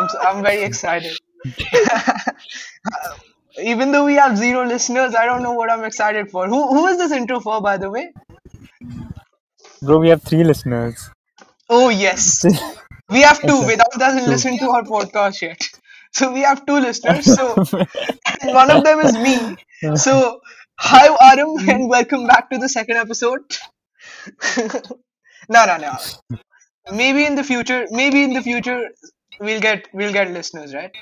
I'm I'm very excited. Even though we have zero listeners, I don't know what I'm excited for. Who who is this intro for, by the way? Bro, we have three listeners. Oh yes, we have two. Without doesn't Two. listen to our podcast yet, so we have two listeners. So one of them is me. So hi Aram and welcome back to the second episode. no, no, no. Maybe in the future, maybe in the future we'll get we'll get listeners, right?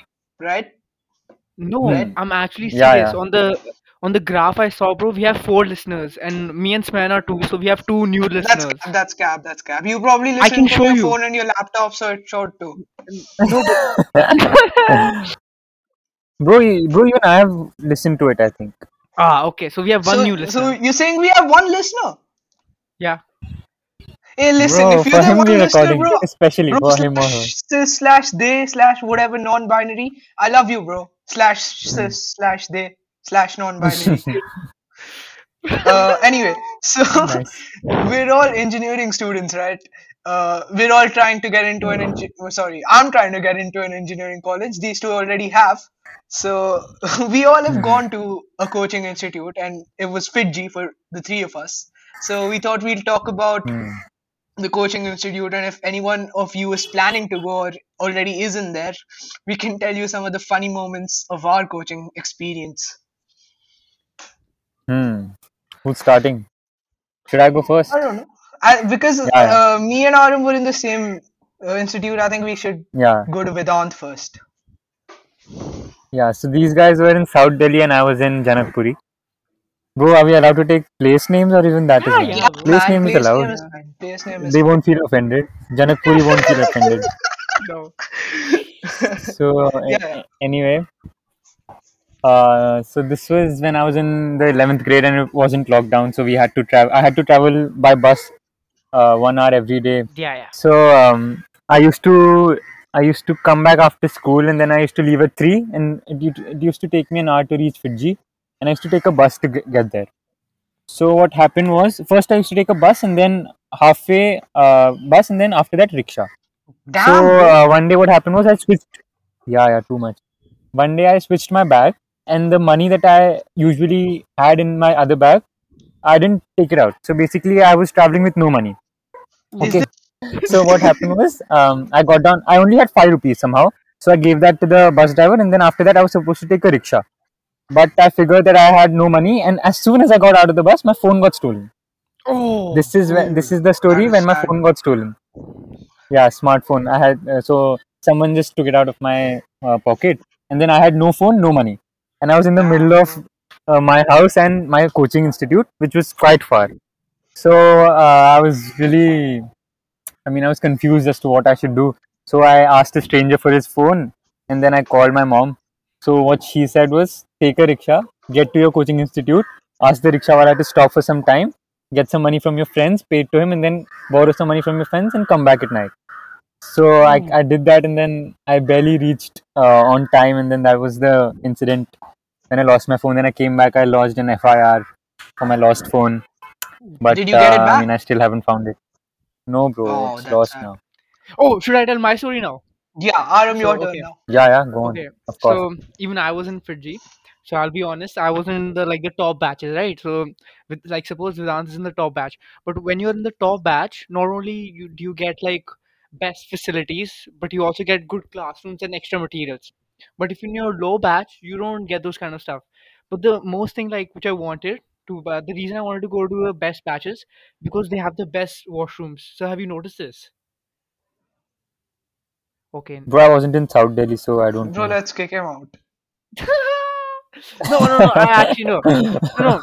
Right? No, Right? I'm actually serious. yeah. On the on the graph I saw, bro, we have four listeners, and me and Sman are two, so we have two new listeners. That's that's cap, that's cap. You probably I listen can show your you. phone and your laptop, so it's short too. No, but Bro, you- bro, even I have listened to it, I think. ah, okay. So we have one so, new listener. so you're saying we have one listener? Yeah. Hey, listen, Bro, if you're the one listener, recording, bro, especially bro for him or her. slash slash they slash whatever non-binary, I love you, bro. Slash cis slash they slash non-binary. uh, anyway, so Nice. we're all engineering students, right? Uh, we're all trying to get into an engi- oh, sorry, I'm trying to get into an engineering college. These two already have. So we all have gone to a coaching institute, and it was FIITJEE for the three of us. So we thought we'll talk about Hmm. The coaching institute, and if anyone of you is planning to go or already is in there, we can tell you some of the funny moments of our coaching experience. Hmm. Who's starting? Should I go first? I don't know. I, because Yeah, yeah. uh, me and Aram were in the same uh, institute, I think we should Yeah, go to Vedant first. yeah. So these guys were in South Delhi and I was in Janakpuri. Bro, are we allowed to take place names or even that is Yeah, allowed? yeah. Place Man, name is place allowed. name is. Place name is They won't feel offended. Janakpuri won't feel offended. No. So uh, Yeah, yeah. anyway, uh, so this was when I was in the 11th grade and it wasn't lockdown, so we had to travel. I had to travel by bus, uh, one hour every day. Yeah, yeah. So um, I used to I used to come back after school and then I used to leave at three, and it, it used to take me an hour to reach FIITJEE, and I used to take a bus to get there. So what happened was first I used to take a bus and then halfway uh, bus and then after that rickshaw. Damn, So uh, one day what happened was I switched. Yeah, yeah, too much. One day I switched my bag, and the money that I usually had in my other bag, I didn't take it out. So basically, I was traveling with no money. Okay. So what happened was, um, I got down. I only had five rupees somehow, so I gave that to the bus driver, and then after that, I was supposed to take a rickshaw. But I figured that I had no money, and as soon as I got out of the bus, my phone got stolen. Oh. This is when this is the story when my phone got stolen. Yeah, smartphone. I had uh, so someone just took it out of my uh, pocket, and then I had no phone, no money, and I was in the middle of uh, my house and my coaching institute, which was quite far. So uh, I was really, I mean, I was confused as to what I should do. So I asked a stranger for his phone, and then I called my mom. So what she said was, take a rickshaw, get to your coaching institute, ask the rickshawala to stop for some time, get some money from your friends, pay it to him, and then borrow some money from your friends and come back at night. So I, I did that, and then I barely reached uh, on time, and then that was the incident when I lost my phone. Then I came back, I lodged an FIR for my lost phone, but Did you get it uh, I mean, I still haven't found it. No, bro, Oh, it's lost sad. now. Oh, should I tell my story now? Yeah, Aram, So, your turn now. Yeah, yeah, go on. Okay. Of course. So even I was in FIITJEE. So I'll be honest, I was in the like the top batches, right? So with like suppose Vedant is in the top batch, but when you're in the top batch, not only you do you get like best facilities, but you also get good classrooms and extra materials. But if you're in your low batch, you don't get those kind of stuff. But the most thing like which I wanted to, uh, the reason I wanted to go to the best batches because they have the best washrooms. So have you noticed this? Okay. Bro, I wasn't in South Delhi, so I don't Bro, know. let's kick him out. no, no, no. I actually no, no,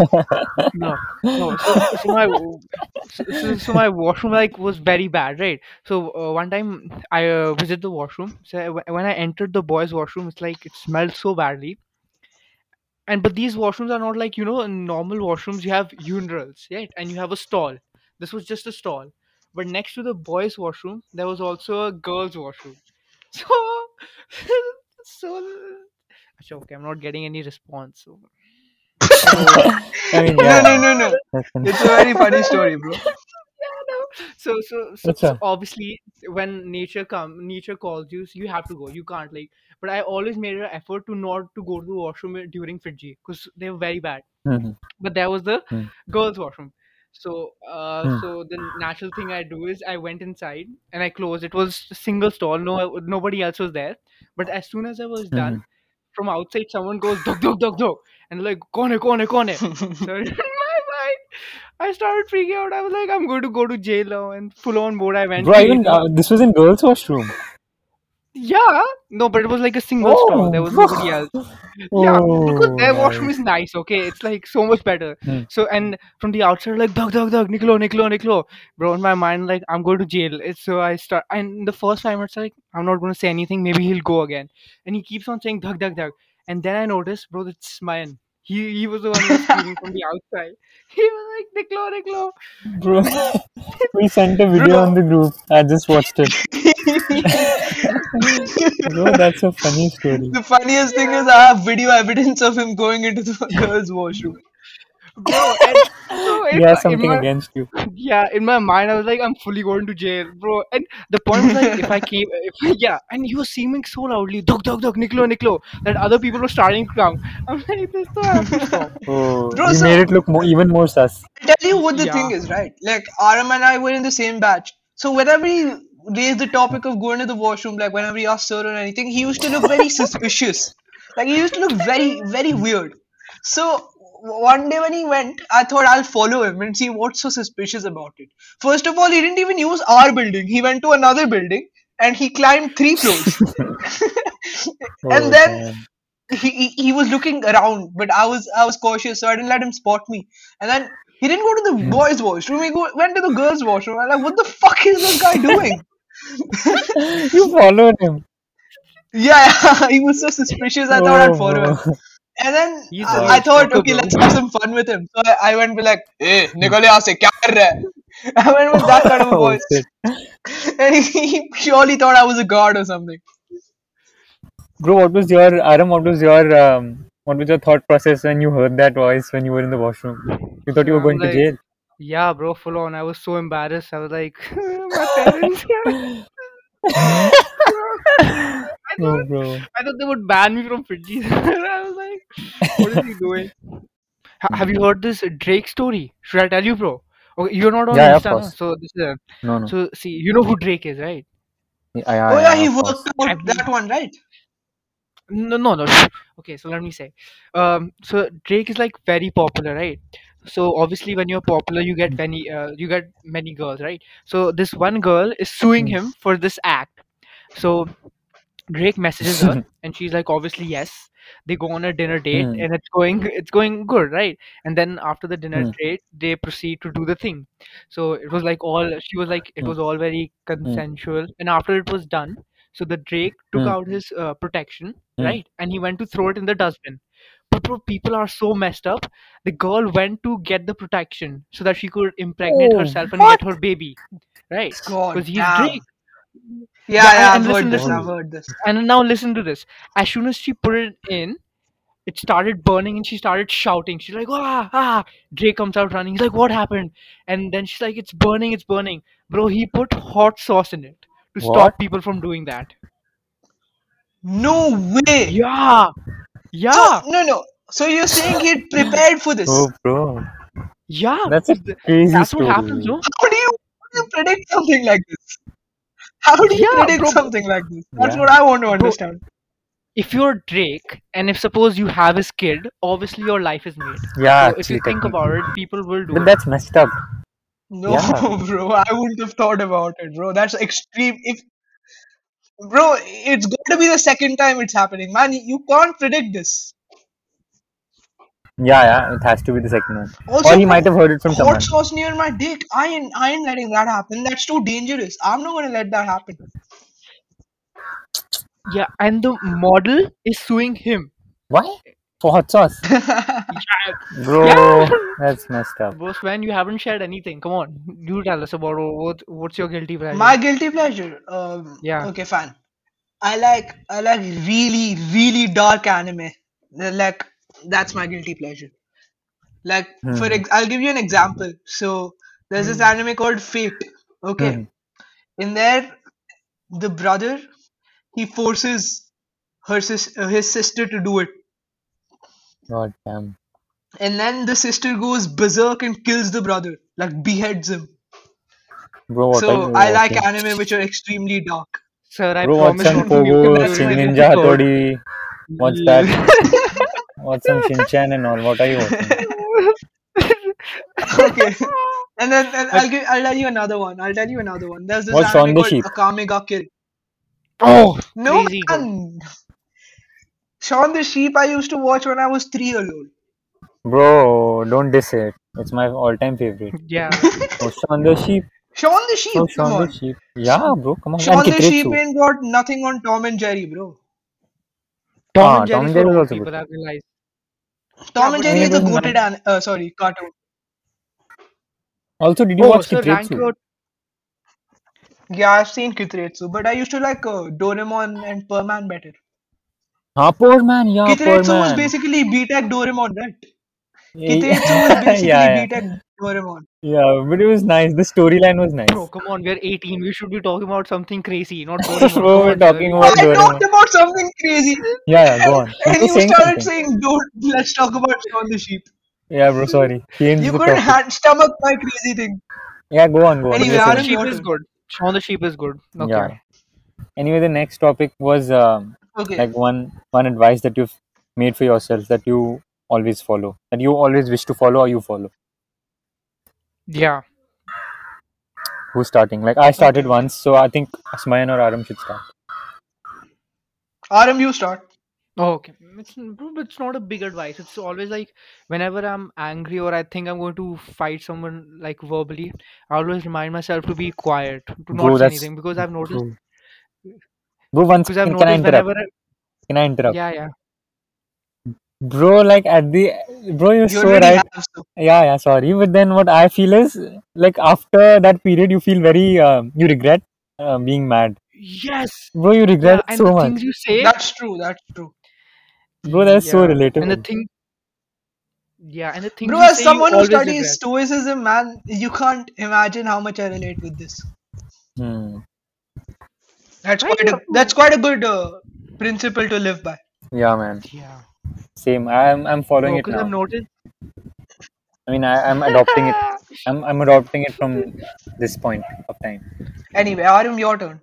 no, no. So, so my so, so, so my washroom like was very bad, right? So uh, one time I uh, visited the washroom. So when I entered the boys' washroom, it's like it smelled so badly. And but these washrooms are not like you know in normal washrooms you have urinals, right? And you have a stall. This was just a stall. But next to the boys' washroom, there was also a girls' washroom. So, so. Achha, Okay, I'm not getting any response. So, I mean, No, yeah, no, no, no. an- It's a very funny story, bro. so so so, so obviously when nature come nature calls you so you have to go you can't like but i always made an effort to not to go to the washroom during FIITJEE because they were very bad Hmm. but there was the Hmm. girls washroom so uh Hmm. so the natural thing i do is i went inside and i closed. It was a single stall. No nobody else was there. But as soon as i was done from outside someone goes dog dog dog dog and like kone kone kone. So in my mind i started freaking out. I was like i'm going to go to jail now. And full on board, i went Bro, to even uh, this was in girls' washroom. Yeah no but it was like a single stall there was Oh. nobody else. Yeah because Oh, their washroom is nice okay? It's like so much better. Hmm. so and from the outside like dog dog dog niklo niklo niklo. Bro in my mind like i'm going to jail. It's so i start and the first time it's like i'm not going to say anything. Maybe he'll go again. And he keeps on saying dug dug dug and then i notice, bro it's Mayan he he was the one who was screaming from the outside he was like niklo niklo Bro, we sent a video Bro. on the group. I just watched it. Bro, that's a funny story. the funniest thing is I have video evidence of him going into the girls' washroom. Bro and so in, He has something my, against you. yeah in my mind i was like i'm fully going to jail bro and the point was like if i came if yeah and he was screaming so loudly dog dog dog niklo niklo that other people were starting to come i'm like this so i have to stop Oh, Bro, he so- made it look more, even more sus. I tell you what the Yeah. thing is, right? Like Aram and I were in the same batch. So whenever he raised the topic of going to the washroom, like whenever he asked sir or anything, he used to look very suspicious. Like he used to look very, very weird. So w- one day when he went, I thought I'll follow him and see what's so suspicious about it. First of all, he didn't even use our building. He went to another building and he climbed three floors. Oh, and then damn. he, he was looking around, but I was I was cautious, so I didn't let him spot me. And then he didn't go to the hmm. boys' washroom. He go, went to the girls' washroom. I'm like, what the fuck is this guy doing? you followed him. yeah, he was so suspicious. I thought I'd Oh, follow him. Bro. And then He's I, a I thought, okay, bro. let's have some fun with him. So I, I went be like, hey, nikal yahan se, kya kar raha? I went with that kind of a Oh, voice. shit. And he, he surely thought I was a god or something. Bro, what was your Aram? What was your um, what was your thought process when you heard that voice when you were in the washroom? You thought you were I'm going to jail. yeah bro full on i was so embarrassed i was like my parents I Oh, thought, bro. I thought they would ban me from FIITJEE. I was like, what is he doing? Ha- have you heard this Drake story? Should I tell you, bro? Okay, you're not on Yeah, yeah, Insta, no? so this is a, No, no. so see, you know who Drake is, right? Yeah, yeah, Oh yeah, he worked out that one, right? No, no, no. Okay, so let me say, um, so Drake is like very popular, right? So obviously, when you're popular, you get many, uh, you get many girls, right? So this one girl is suing Hmm. him for this act. So Drake messages her, and she's like, obviously yes. They go on a dinner date, Hmm. and it's going, it's going good, right? And then after the dinner Hmm. date, they proceed to do the thing. So it was like all, she was like, it Hmm. was all very consensual. And after it was done, so the Drake took Hmm. out his uh, protection, Hmm. right? And he went to throw it in the dustbin. People are so messed up. The girl went to get the protection so that she could impregnate Oh, herself and what? get her baby, right? Because he's. Drake. Yeah, Yeah, yeah, and I've listen, heard this. I've heard this. And now listen to this. As soon as she put it in, it started burning and she started shouting. She's like, ah, ah. Drake comes out running. He's like, what happened? And then she's like, it's burning, it's burning. Bro, he put hot sauce in it to stop people from doing that. No way. Yeah. So Yeah. no, no. So you're saying he prepared for this? Oh, bro. Yeah. That's a crazy That's story. what happens, no? How do you, how do you predict something like this? How do you Yeah, predict bro. something like this? That's Yeah. what I want to understand. If you're Drake and if suppose you have his kid, obviously your life is made. Yeah, So if you think about it, people will do But it. that's messed up. No, Yeah. bro, I wouldn't have thought about it, bro. That's extreme. If bro, it's going to be the second time it's happening, man. You can't predict this. Yeah, yeah, it has to be the second one. Also, Or he might have heard it from someone. hot sauce near my dick. I ain't, I ain't letting that happen. That's too dangerous. I'm not gonna let that happen. Yeah, and the model is suing him. Why? For hot sauce? Yeah, Bro, yeah. that's messed up. Boss man, you haven't shared anything. Come on, you tell us about what what's your guilty pleasure? My guilty pleasure. Um, Yeah. Okay, fine. I like I like really really dark anime. They're Like that's my guilty pleasure. Like for Hmm. ex- I'll give you an example. So there's this anime called Fate. Okay, Mhm. in there, the brother he forces her sis- uh, his sister to do it, God damn. and then the sister goes berserk and kills the brother, like beheads him. Bro, what are So you I like watching? anime which are extremely dark. Sir, I Bro, watch promise you, you Pogo, can never Ninja this word. Hattori. What's that? Watch some Shinchan and all. What are you watching? okay. And then and I'll give, I'll tell you another one. I'll tell you another one. There's this Watch Shaun anime the called Sheep. Akame ga Kill. Oh, No crazy man. Shaun the Sheep I used to watch when I was three years old. Bro, don't diss it. It's my all-time favorite. Yeah. Oh, Shaun the Sheep. Shaun the Sheep, Oh, come Shaun on. the Sheep. Yeah, bro, come on. Shaun and the Sheep ain't got nothing on Tom and Jerry, bro. Tom Ah, and Tom Jerry and for Jerry is old also people, good. I've realized. Tom and Jerry Anime is a is goated an- uh, sorry, cartoon. Also, did you Oh, watch so Kiteretsu? your Yeah, I've seen Kiteretsu, but I used to like uh, Doraemon and Perman better. हाँ poor man yeah poor Kiteretsu was man basically B-Tech Doraemon, right? yeah was basically yeah B-Tech Doraemon. yeah but it was nice the storyline was nice Bro, come on, we're 18. We should be talking about something crazy, not Doraemon. bro Come we're talking about I Doraemon talked about something crazy, yeah yeah go on you and were you saying started something saying, "Don't let's talk about Shaun the Sheep." yeah bro sorry change You couldn't topic hand stomach my crazy thing. yeah go on go on Anyway, you Shaun the Sheep is good. Shaun the Sheep is good. Okay. yeah anyway the next topic was um, Okay. like one one advice that you've made for yourself that you always follow that you always wish to follow or you follow Yeah. who's starting like I started once so I think Asmayan or Aram should start Aram, you start. Oh, okay. It's, it's not a big advice. It's always like whenever I'm angry or I think I'm going to fight someone like verbally, I always remind myself to be quiet, to bro not say anything because I've noticed bro, bro one because I've second can I interrupt whenever I, can I interrupt yeah yeah bro like at the bro you're You so right have yeah yeah sorry but then what i feel is like after that period you feel very um, you regret uh, being mad yes bro you yeah regret and so the much things you say That's true. That's true. bro that's so yeah and the relatable thing yeah and the things Bro, as someone who always studies regret stoicism, man, you can't imagine how much I relate with this. hmm. That's right quite a that's quite a good uh, principle to live by. yeah man yeah same i'm i'm following bro it because I've now noticed i mean I, i'm adopting it i'm i'm adopting it from this point of time Anyway, Aram, your turn.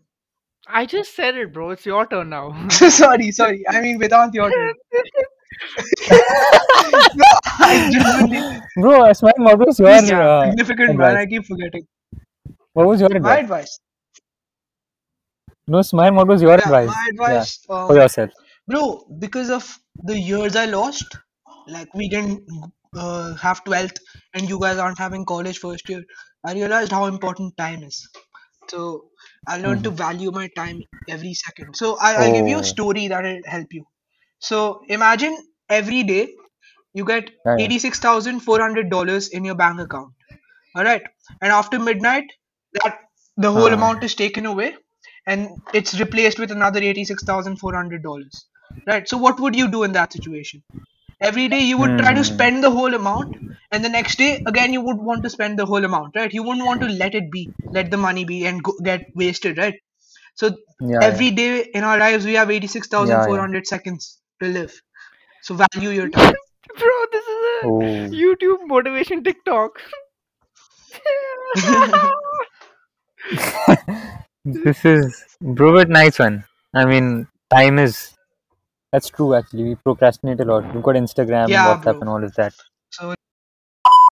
I just said it bro it's your turn now sorry, sorry. I mean, Vedant, your turn. no, I genuinely. bro Asman, what was your He's uh, significant, man. I advice keep forgetting. what was your My advice advice. no smile what was your Yeah, advice my yeah advice. for Um, yourself bro, because of the years I lost, like we didn't uh, have 12th and you guys aren't having college first year, I realized how important time is. So I learned to hmm value my time every second. So I, I'll give you a oh story that will help you. So imagine every day you get yeah, yeah. $86,400 in your bank account. All right. And after midnight, that the whole Uh, amount is taken away and it's replaced with another $86,400. Right. So what would you do in that situation? Every day you would try to hmm. spend the whole amount, and the next day again you would want to spend the whole amount, right? You wouldn't want to let it be, let the money be, and go, get wasted, right? So Yeah, yeah, every day in our lives we have yeah, 86,400 seconds to live. So value your time. bro this is a Oh, YouTube motivation TikTok this is bro, but nice one. I mean, time is that's true. Actually, we procrastinate a lot. We've got Instagram, yeah, WhatsApp, bro. and all of that. So